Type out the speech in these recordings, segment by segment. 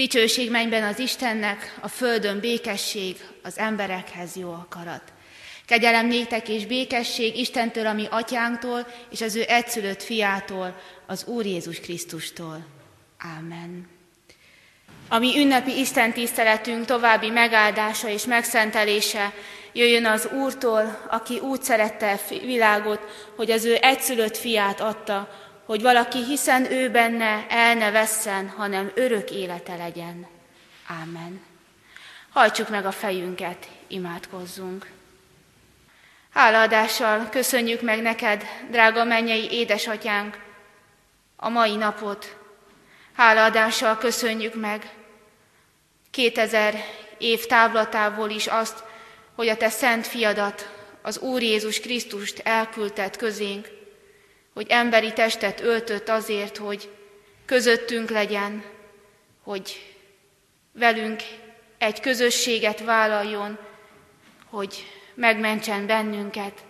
Dicsőség mennyben az Istennek, a földön békesség, az emberekhez jó akarat. Kegyelem néktek és békesség Istentől, ami atyánktól, és az ő egyszülött fiától, az Úr Jézus Krisztustól. Ámen. Ami ünnepi Isten tiszteletünk további megáldása és megszentelése jöjjön az Úrtól, aki úgy szerette világot, hogy az ő egyszülött fiát adta, hogy valaki, hiszen ő benne el ne vesszen, hanem örök élete legyen. Ámen. Hajtsuk meg a fejünket, imádkozzunk. Hálaadással köszönjük meg neked, drága mennyei édesatyánk, a mai napot. Hálaadással köszönjük meg 2000 év távlatából is azt, hogy a te szent fiadat, az Úr Jézus Krisztust elküldted közénk, hogy emberi testet öltött azért, hogy közöttünk legyen, hogy velünk egy közösséget vállaljon, hogy megmentsen bennünket.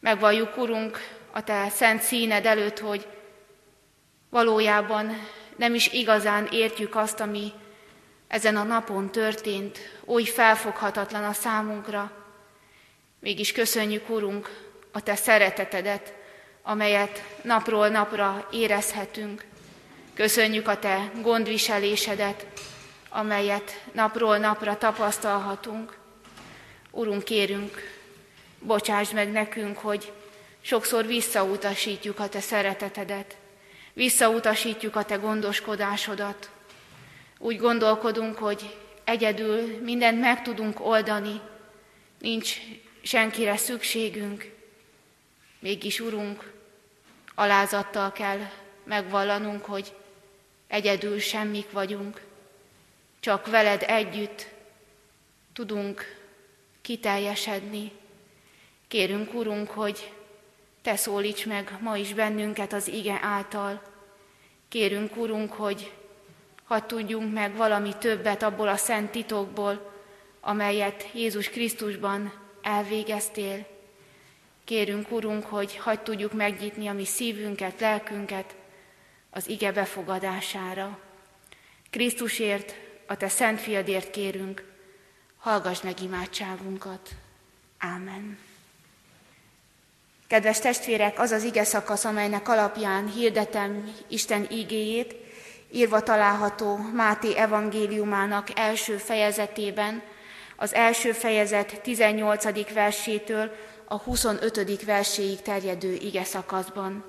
Megvalljuk, Urunk, a Te szent színed előtt, hogy valójában nem is igazán értjük azt, ami ezen a napon történt, oly felfoghatatlan a számunkra. Mégis köszönjük, Urunk, a Te szeretetedet, amelyet napról napra érezhetünk. Köszönjük a Te gondviselésedet, amelyet napról napra tapasztalhatunk. Urunk, kérünk, bocsásd meg nekünk, hogy sokszor visszautasítjuk a Te szeretetedet, visszautasítjuk a Te gondoskodásodat. Úgy gondolkodunk, hogy egyedül mindent meg tudunk oldani, nincs senkire szükségünk. Mégis, Urunk, alázattal kell megvallanunk, hogy egyedül semmik vagyunk, csak veled együtt tudunk kiteljesedni. Kérünk, Urunk, hogy Te szólíts meg ma is bennünket az ige által. Kérünk, Urunk, hogy hadd tudjunk meg valami többet abból a szent titokból, amelyet Jézus Krisztusban elvégeztél. Kérünk, Urunk, hogy hagyd tudjuk megnyitni a mi szívünket, lelkünket az ige befogadására. Krisztusért, a Te szent fiadért kérünk, hallgass meg imádságunkat. Ámen. Kedves testvérek, az az ige szakasz, amelynek alapján hirdetem Isten ígéjét, írva található Máté evangéliumának első fejezetében, az első fejezet 18. versétől a 25. verséig terjedő ige szakaszban.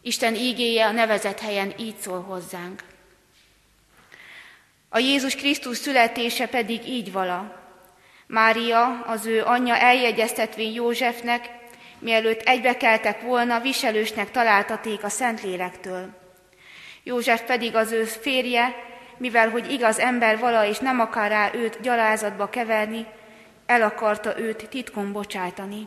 Isten ígéje a nevezett helyen így szól hozzánk. A Jézus Krisztus születése pedig így vala. Mária, az ő anyja eljegyeztetvén Józsefnek, mielőtt egybekeltek volna, viselősnek találtaték a Szentlélektől. József pedig az ő férje, mivel hogy igaz ember vala és nem akar rá őt gyalázatba keverni, el akarta őt titkon bocsájtani.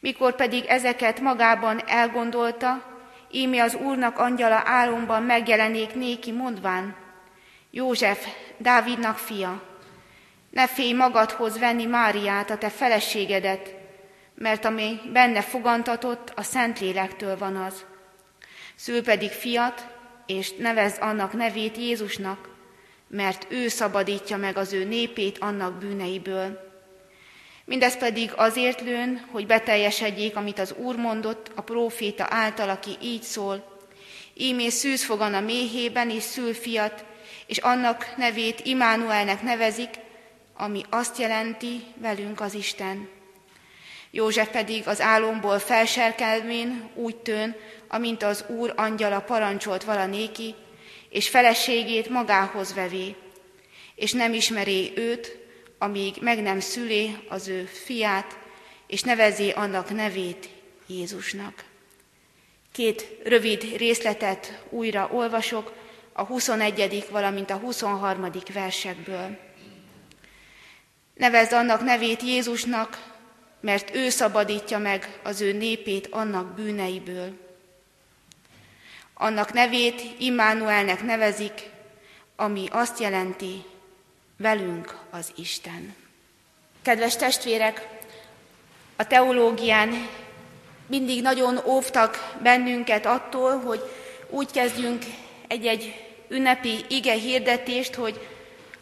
Mikor pedig ezeket magában elgondolta, ími az Úrnak angyala álomban megjelenék néki, mondván, József, Dávidnak fia, ne félj magadhoz venni Máriát, a te feleségedet, mert ami benne fogantatott, a Szentlélektől van az. Szül pedig fiat, és nevezd annak nevét Jézusnak, mert ő szabadítja meg az ő népét annak bűneiből. Mindez pedig azért lőn, hogy beteljesedjék, amit az Úr mondott a próféta által, aki így szól. Ímé szűz fogan a méhében, és szül fiat, és annak nevét Imánuelnek nevezik, ami azt jelenti, velünk az Isten. József pedig az álomból felserkelvén úgy tőn, amint az Úr angyala parancsolt valanéki, és feleségét magához vevé, és nem ismeré őt, amíg meg nem szülé az ő fiát, és nevezé annak nevét Jézusnak. Két rövid részletet újra olvasok, a 21. valamint a 23. versekből. Nevezd annak nevét Jézusnak, mert ő szabadítja meg az ő népét annak bűneiből. Annak nevét Immanuelnek nevezik, ami azt jelenti, velünk az Isten. Kedves testvérek, a teológián mindig nagyon óvtak bennünket attól, hogy úgy kezdjünk egy-egy ünnepi ige hirdetést, hogy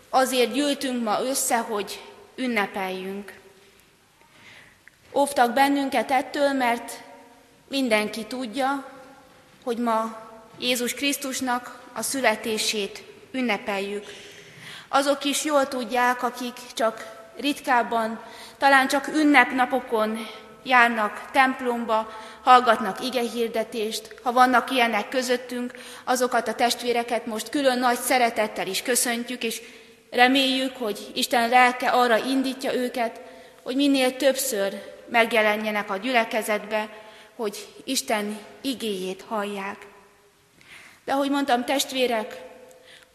azért gyűltünk ma össze, hogy ünnepeljünk. Óvtak bennünket ettől, mert mindenki tudja, hogy ma Jézus Krisztusnak a születését ünnepeljük. Azok is jól tudják, akik csak ritkábban, talán csak ünnepnapokon járnak templomba, hallgatnak igehirdetést, ha vannak ilyenek közöttünk, azokat a testvéreket most külön nagy szeretettel is köszöntjük, és reméljük, hogy Isten lelke arra indítja őket, hogy minél többször megjelenjenek a gyülekezetbe, hogy Isten igéjét hallják. De ahogy mondtam, testvérek,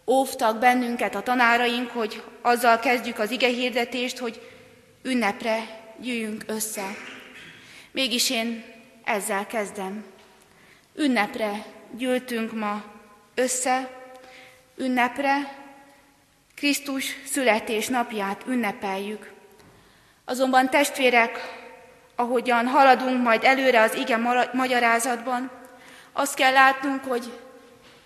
óvtak bennünket a tanáraink, hogy azzal kezdjük az igehirdetést, hogy ünnepre gyűjjünk össze. Mégis én ezzel kezdem. Ünnepre gyűltünk ma össze, ünnepre Krisztus születés napját ünnepeljük. Azonban testvérek, ahogyan haladunk majd előre az ige magyarázatban, azt kell látnunk, hogy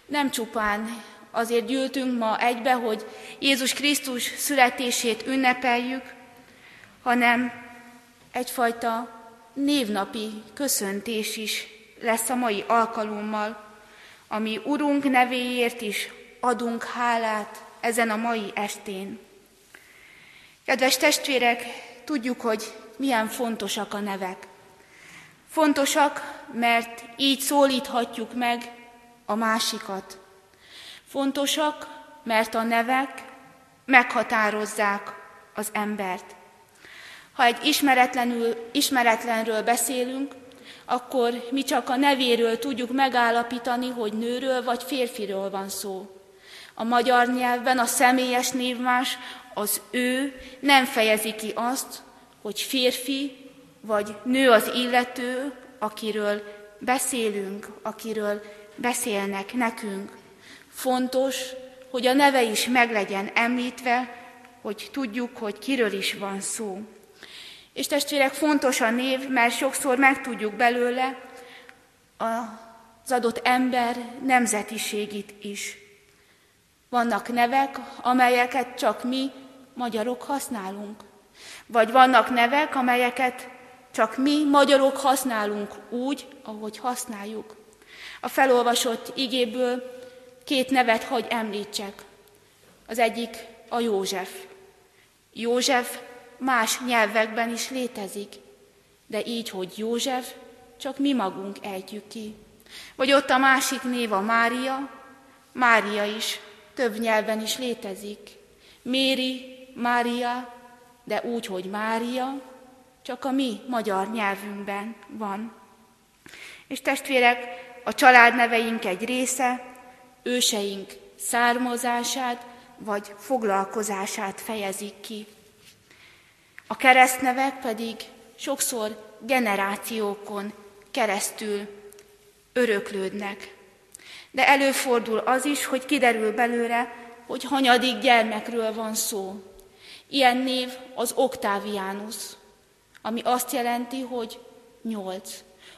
nem csupán azért gyűltünk ma egybe, hogy Jézus Krisztus születését ünnepeljük, hanem egyfajta névnapi köszöntés is lesz a mai alkalommal, ami Urunk nevéért is adunk hálát ezen a mai estén. Kedves testvérek, tudjuk, hogy milyen fontosak a nevek. Fontosak, mert így szólíthatjuk meg a másikat. Fontosak, mert a nevek meghatározzák az embert. Ha egy ismeretlenül, ismeretlenről beszélünk, akkor mi csak a nevéről tudjuk megállapítani, hogy nőről vagy férfiről van szó. A magyar nyelvben a személyes névmás, az ő nem fejezi ki azt, hogy férfi vagy nő az illető, akiről beszélünk, akiről beszélnek nekünk. Fontos, hogy a neve is meglegyen említve, hogy tudjuk, hogy kiről is van szó. És testvérek, fontos a név, mert sokszor megtudjuk belőle az adott ember nemzetiségét is. Vannak nevek, amelyeket csak mi, magyarok használunk. Vagy vannak nevek, amelyeket csak mi, magyarok használunk úgy, ahogy használjuk. A felolvasott igéből két nevet hagy említsek. Az egyik a József. József más nyelvekben is létezik, de így, hogy József, csak mi magunk ejtjük ki. Vagy ott a másik név a Mária, Mária is több nyelven is létezik. Méri, Mária, de úgy, hogy Mária, csak a mi magyar nyelvünkben van. És testvérek, a családneveink egy része, őseink származását vagy foglalkozását fejezik ki. A keresztnevek pedig sokszor generációkon keresztül öröklődnek. De előfordul az is, hogy kiderül belőle, hogy hanyadik gyermekről van szó. Ilyen név az Oktáviánus, ami azt jelenti, hogy nyolc.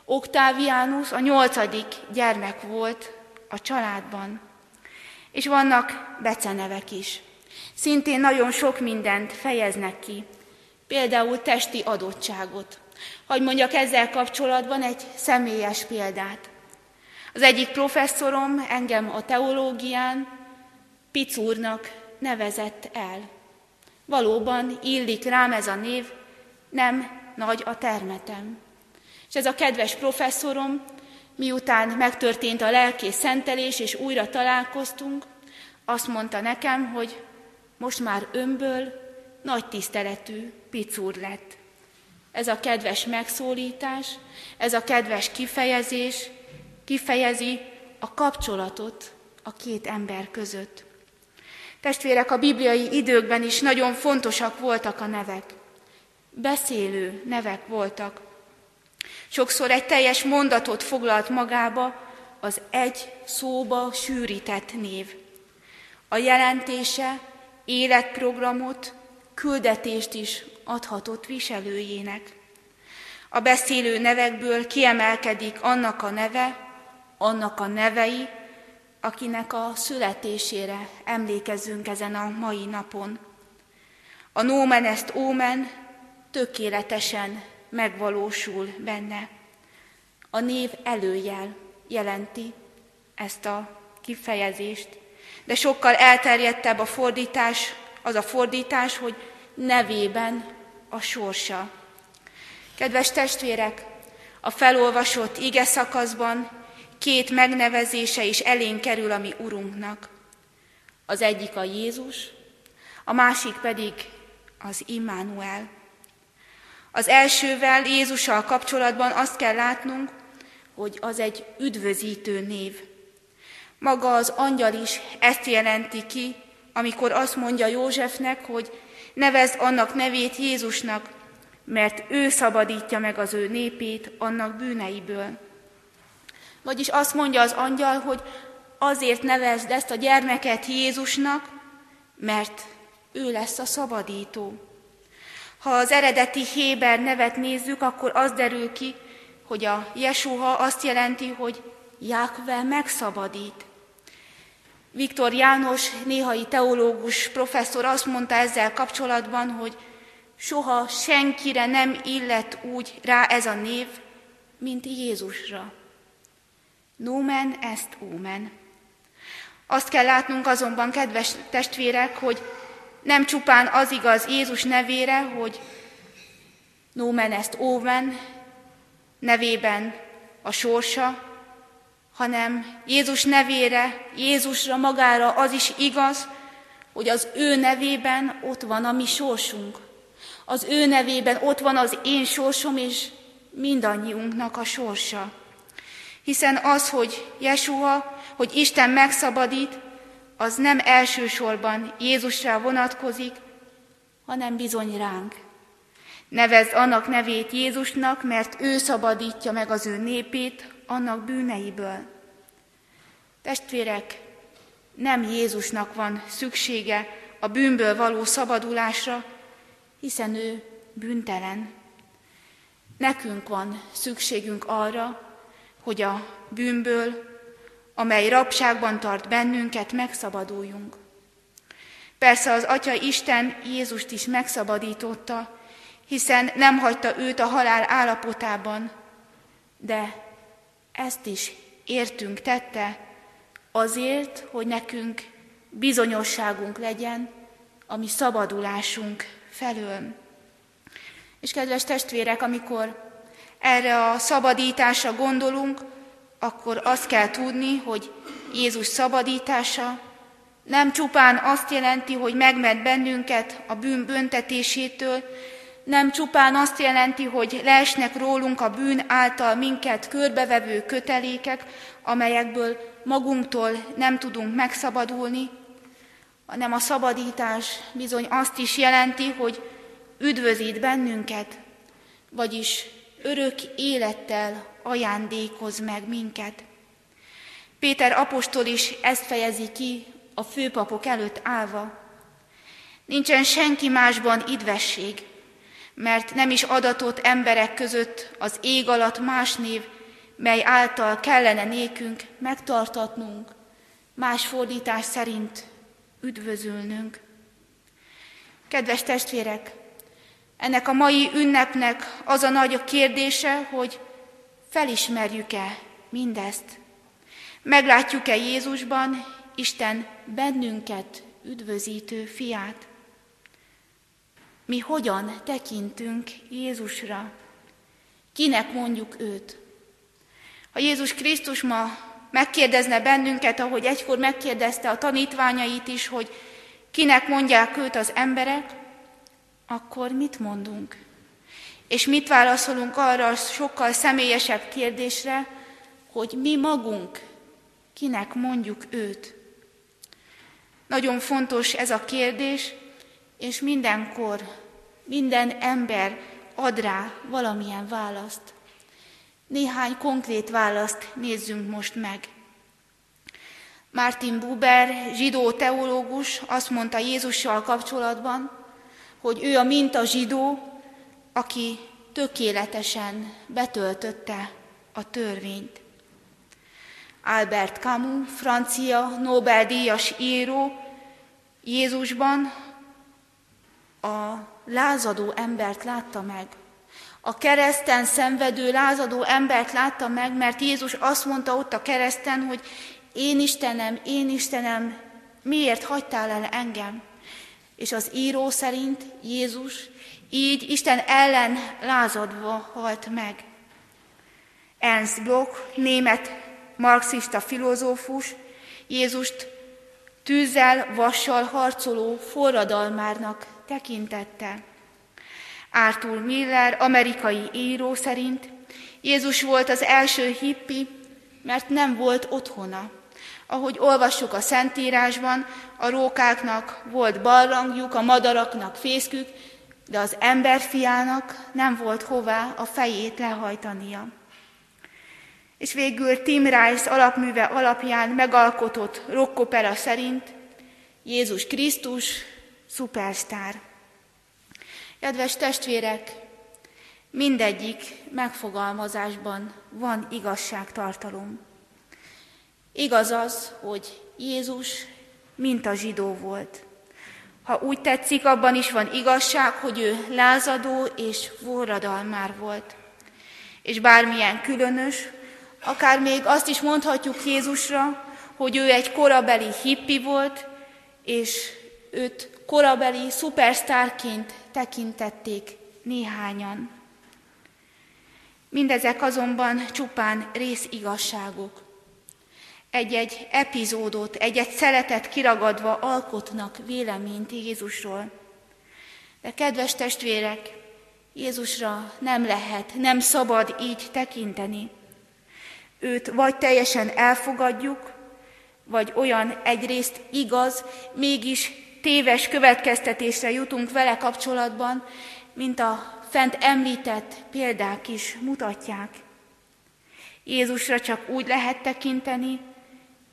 Oktáviánus a nyolcadik gyermek volt a családban. És vannak becenevek is. Szintén nagyon sok mindent fejeznek ki, például testi adottságot. Hogy mondjak ezzel kapcsolatban egy személyes példát. Az egyik professzorom engem a teológián Picúrnak nevezett el. Valóban illik rám ez a név, nem nagy a termetem. És ez a kedves professzorom, miután megtörtént a lelki szentelés, és újra találkoztunk, azt mondta nekem, hogy most már önből nagy tiszteletű picúr lett. Ez a kedves megszólítás, ez a kedves kifejezés kifejezi a kapcsolatot a két ember között. Testvérek, a bibliai időkben is nagyon fontosak voltak a nevek. Beszélő nevek voltak. Sokszor egy teljes mondatot foglalt magába az egy szóba sűrített név. A jelentése életprogramot, küldetést is adhatott viselőjének. A beszélő nevekből kiemelkedik annak a neve, annak a nevei, akinek a születésére emlékezzünk ezen a mai napon. A nómen ezt ómen tökéletesen megvalósul benne. A név előjel jelenti ezt a kifejezést, de sokkal elterjedtebb a fordítás, az a fordítás, hogy nevében a sorsa. Kedves testvérek, a felolvasott ige szakaszban két megnevezése is elénk kerül a mi Urunknak. Az egyik a Jézus, a másik pedig az Immanuel. Az elsővel, Jézussal kapcsolatban azt kell látnunk, hogy az egy üdvözítő név. Maga az angyal is ezt jelenti ki, amikor azt mondja Józsefnek, hogy nevezd annak nevét Jézusnak, mert ő szabadítja meg az ő népét annak bűneiből. Vagyis azt mondja az angyal, hogy azért nevezd ezt a gyermeket Jézusnak, mert ő lesz a szabadító. Ha az eredeti Héber nevet nézzük, akkor az derül ki, hogy a Jesuha azt jelenti, hogy Jákve megszabadít. Viktor János, néhai teológus professzor azt mondta ezzel kapcsolatban, hogy soha senkire nem illet úgy rá ez a név, mint Jézusra. Nomen est omen. Azt kell látnunk azonban, kedves testvérek, hogy nem csupán az igaz Jézus nevére, hogy Nomen est omen, nevében a sorsa, hanem Jézus nevére, Jézusra magára az is igaz, hogy az ő nevében ott van a mi sorsunk. Az ő nevében ott van az én sorsom és mindannyiunknak a sorsa. Hiszen az, hogy Jesua, hogy Isten megszabadít, az nem elsősorban Jézusra vonatkozik, hanem bizony ránk. Nevezd annak nevét Jézusnak, mert ő szabadítja meg az ő népét annak bűneiből. Testvérek, nem Jézusnak van szüksége a bűnből való szabadulásra, hiszen ő bűntelen. Nekünk van szükségünk arra, hogy a bűnből, amely rabságban tart bennünket, megszabaduljunk. Persze az Atya Isten Jézust is megszabadította, hiszen nem hagyta őt a halál állapotában, de ezt is értünk tette azért, hogy nekünk bizonyosságunk legyen a mi szabadulásunk felől. És kedves testvérek, amikor erre a szabadításra gondolunk, akkor azt kell tudni, hogy Jézus szabadítása nem csupán azt jelenti, hogy megmed bennünket a bűn büntetésétől, nem csupán azt jelenti, hogy leesnek rólunk a bűn által minket körbevevő kötelékek, amelyekből magunktól nem tudunk megszabadulni, hanem a szabadítás bizony azt is jelenti, hogy üdvözít bennünket, vagyis örök élettel ajándékoz meg minket. Péter apostol is ezt fejezi ki a főpapok előtt állva. Nincsen senki másban idvesség, mert nem is adatott emberek között az ég alatt más név, mely által kellene nékünk megtartatnunk, más fordítás szerint üdvözülnünk. Kedves testvérek, ennek a mai ünnepnek az a nagy kérdése, hogy felismerjük-e mindezt. Meglátjuk-e Jézusban Isten bennünket üdvözítő fiát? Mi hogyan tekintünk Jézusra? Kinek mondjuk őt? Ha Jézus Krisztus ma megkérdezne bennünket, ahogy egykor megkérdezte a tanítványait is, hogy kinek mondják őt az emberek, akkor mit mondunk? És mit válaszolunk arra a sokkal személyesebb kérdésre, hogy mi magunk kinek mondjuk őt? Nagyon fontos ez a kérdés, és mindenkor minden ember ad rá valamilyen választ. Néhány konkrét választ nézzünk most meg. Martin Buber, zsidó teológus azt mondta Jézussal kapcsolatban, hogy ő a minta zsidó, aki tökéletesen betöltötte a törvényt. Albert Camus, francia Nobel-díjas író, Jézusban a lázadó embert látta meg. A kereszten szenvedő, lázadó embert látta meg, mert Jézus azt mondta ott a kereszten, hogy én Istenem, én Istenem, miért hagytál el engem? És az író szerint Jézus így Isten ellen lázadva halt meg. Ernst Bloch, német marxista filozófus, Jézust tűzzel, vassal harcoló forradalmárnak tekintette. Arthur Miller, amerikai író szerint Jézus volt az első hippi, mert nem volt otthona. Ahogy olvassuk a Szentírásban, a rókáknak volt barlangjuk, a madaraknak fészkük, de az emberfiának nem volt hová a fejét lehajtania. És végül Tim Rice alapműve alapján megalkotott rockopera szerint Jézus Krisztus szupersztár. Kedves testvérek, mindegyik megfogalmazásban van igazságtartalom. Igaz az, hogy Jézus mint a zsidó volt. Ha úgy tetszik, abban is van igazság, hogy ő lázadó és forradalmár volt. És bármilyen különös, akár még azt is mondhatjuk Jézusra, hogy ő egy korabeli hippi volt, és őt korabeli szupersztárként tekintették néhányan. Mindezek azonban csupán részigazságok. Egy-egy epizódot, egy-egy szeretet kiragadva alkotnak véleményt Jézusról. De kedves testvérek, Jézusra nem lehet, nem szabad így tekinteni. Őt vagy teljesen elfogadjuk, vagy olyan egyrészt igaz, mégis téves következtetésre jutunk vele kapcsolatban, mint a fent említett példák is mutatják. Jézusra csak úgy lehet tekinteni,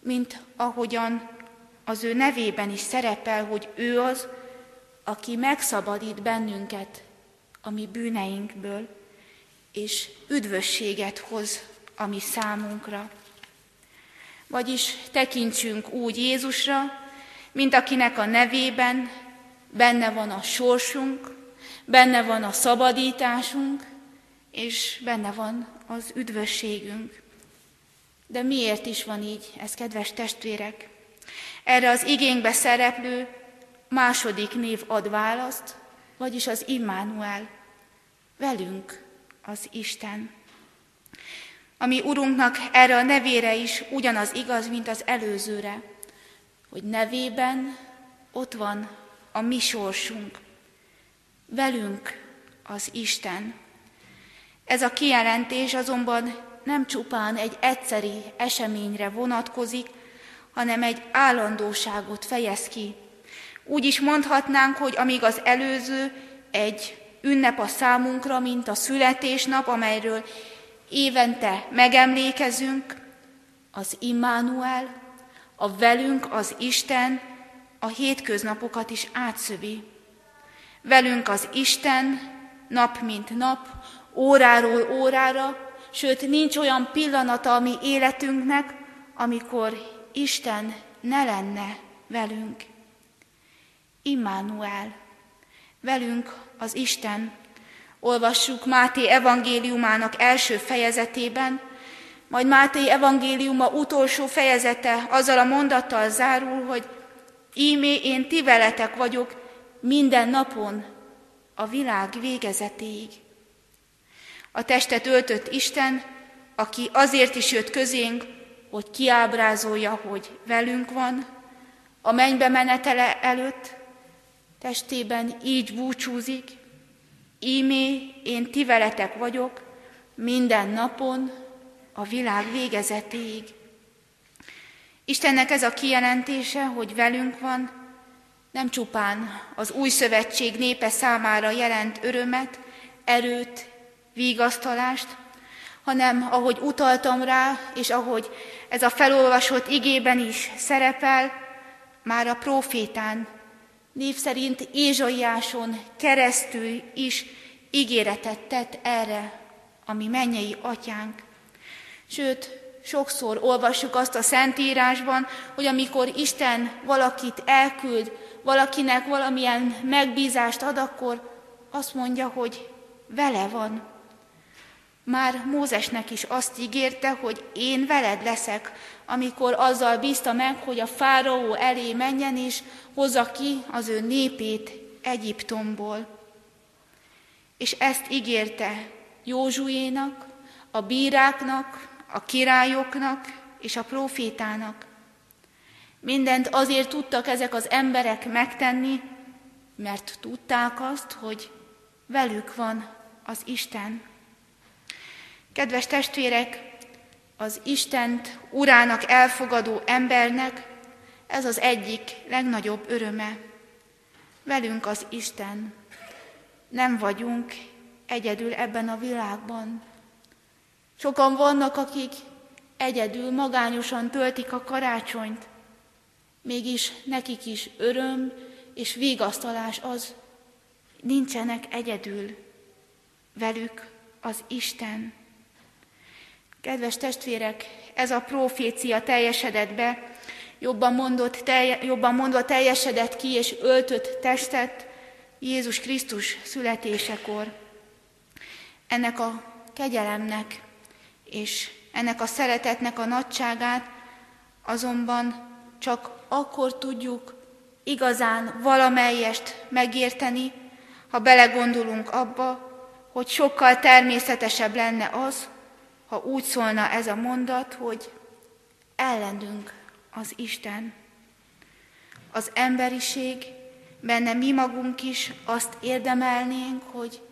mint ahogyan az ő nevében is szerepel, hogy ő az, aki megszabadít bennünket a mi bűneinkből, és üdvösséget hoz a mi számunkra. Vagyis tekintsünk úgy Jézusra, mint akinek a nevében benne van a sorsunk, benne van a szabadításunk, és benne van az üdvösségünk. De miért is van így ez, kedves testvérek? Erre az igénybe szereplő második név ad választ, vagyis az Immanuel, velünk az Isten. Ami Urunknak erre a nevére is ugyanaz igaz, mint az előzőre, hogy nevében ott van a mi sorsunk, velünk az Isten. Ez a kijelentés azonban nem csupán egy egyszeri eseményre vonatkozik, hanem egy állandóságot fejez ki. Úgy is mondhatnánk, hogy amíg az előző egy ünnep a számunkra, mint a születésnap, amelyről évente megemlékezünk, az Immanuel, a velünk az Isten a hétköznapokat is átszövi. Velünk az Isten nap mint nap, óráról órára, sőt nincs olyan pillanata a mi életünknek, amikor Isten ne lenne velünk. Immanuel, velünk az Isten, olvassuk Máté evangéliumának első fejezetében, majd Máté evangéliuma utolsó fejezete azzal a mondattal zárul, hogy ímé én ti veletek vagyok minden napon a világ végezetéig. A testet öltött Isten, aki azért is jött közénk, hogy kiábrázolja, hogy velünk van, a mennybe menetele előtt, testében így búcsúzik, ímé én ti veletek vagyok minden napon a világ végezetéig. Istennek ez a kijelentése, hogy velünk van, nem csupán az új szövetség népe számára jelent örömet, erőt, vigasztalást, hanem ahogy utaltam rá, és ahogy ez a felolvasott igében is szerepel, már a profétán, név szerint Ézsaiáson keresztül is ígéretet tett erre, ami mennyei atyánk. Sőt, sokszor olvassuk azt a Szentírásban, hogy amikor Isten valakit elküld, valakinek valamilyen megbízást ad, akkor azt mondja, hogy vele van. Már Mózesnek is azt ígérte, hogy én veled leszek, amikor azzal bízta meg, hogy a fáraó elé menjen és hozza ki az ő népét Egyiptomból. És ezt ígérte Józsuénak, a bíráknak, a királyoknak és a profétának. Mindent azért tudtak ezek az emberek megtenni, mert tudták azt, hogy velük van az Isten. Kedves testvérek, az Istent urának elfogadó embernek ez az egyik legnagyobb öröme. Velünk az Isten. Nem vagyunk egyedül ebben a világban. Sokan vannak, akik egyedül, magányosan töltik a karácsonyt, mégis nekik is öröm és vigasztalás az, nincsenek egyedül, velük az Isten. Kedves testvérek, ez a profécia teljesedett be, jobban mondott, telje, jobban mondva teljesedett ki és öltött testet Jézus Krisztus születésekor. Ennek a kegyelemnek és ennek a szeretetnek a nagyságát azonban csak akkor tudjuk igazán valamelyest megérteni, ha belegondolunk abba, hogy sokkal természetesebb lenne az, ha úgy szólna ez a mondat, hogy ellenünk az Isten. Az emberiség, benne mi magunk is azt érdemelnénk, hogy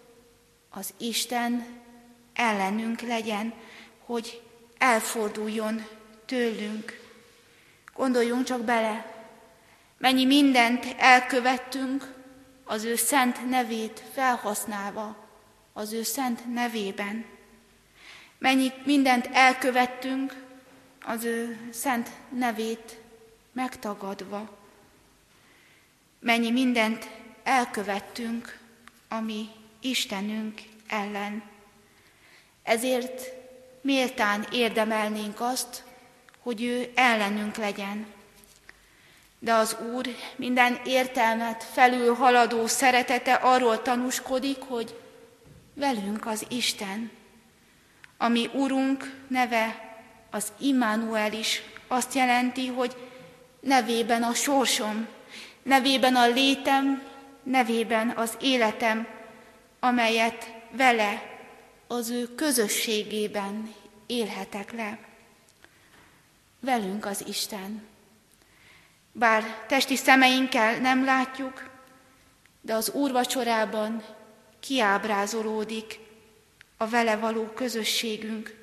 az Isten ellenünk legyen, hogy elforduljon tőlünk. Gondoljunk csak bele, mennyi mindent elkövettünk az ő szent nevét felhasználva, az ő szent nevében. Mennyi mindent elkövettünk az ő szent nevét megtagadva. Mennyi mindent elkövettünk, ami Istenünk ellen. Ezért méltán érdemelnénk azt, hogy ő ellenünk legyen. De az Úr minden értelmet felül haladó szeretete arról tanúskodik, hogy velünk az Isten. Ami Urunk neve, az Immanuel is azt jelenti, hogy nevében a sorsom, nevében a létem, nevében az életem, amelyet vele az ő közösségében élhetek le. Velünk az Isten. Bár testi szemeinkkel nem látjuk, de az úrvacsorában kiábrázolódik a vele való közösségünk.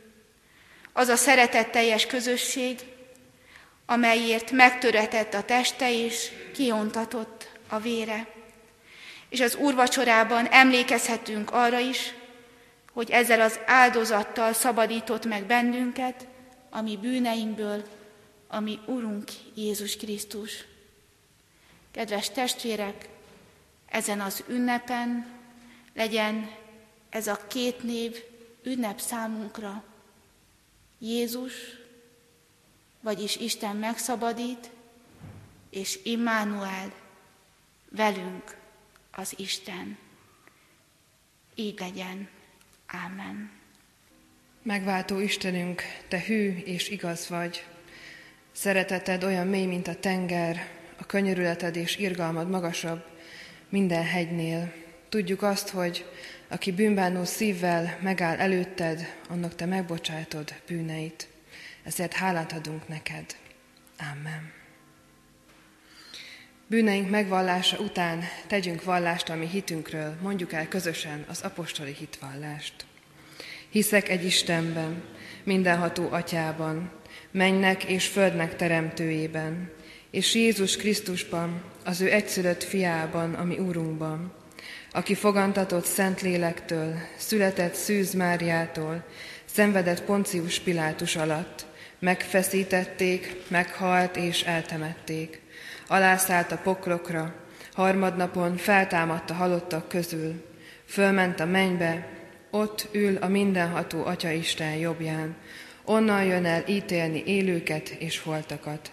Az a szeretetteljes közösség, amelyért megtöretett a teste és kiontatott a vére. És az úrvacsorában emlékezhetünk arra is, hogy ezzel az áldozattal szabadított meg bennünket, ami bűneinkből, ami Urunk Jézus Krisztus. Kedves testvérek, ezen az ünnepen legyen ez a két név ünnep számunkra. Jézus, vagyis Isten megszabadít, és Immanuel, velünk az Isten. Így legyen. Ámen. Megváltó Istenünk, Te hű és igaz vagy. Szereteted olyan mély, mint a tenger, a könyörületed és irgalmad magasabb minden hegynél. Tudjuk azt, hogy aki bűnbánó szívvel megáll előtted, annak Te megbocsátod bűneit. Ezért hálát adunk neked. Amen. Bűneink megvallása után tegyünk vallást a mi hitünkről, mondjuk el közösen az apostoli hitvallást. Hiszek egy Istenben, mindenható atyában, mennek és földnek teremtőjében, és Jézus Krisztusban, az ő egyszülött fiában, ami Úrunkban, aki fogantatott Szent Lélektől, született Szűz Máriától, szenvedett Poncius Pilátus alatt, megfeszítették, meghalt és eltemették. Alászállt a poklokra, harmadnapon feltámadt a halottak közül, fölment a mennybe, ott ül a mindenható Atya Isten jobbján, Onnan jön el ítélni élőket és holtakat.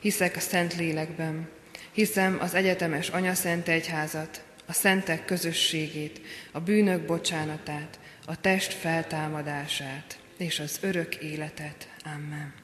Hiszek a Szent Lélekben, hiszem az egyetemes Anyaszent Egyházat, a szentek közösségét, a bűnök bocsánatát, a test feltámadását és az örök életet. Amen.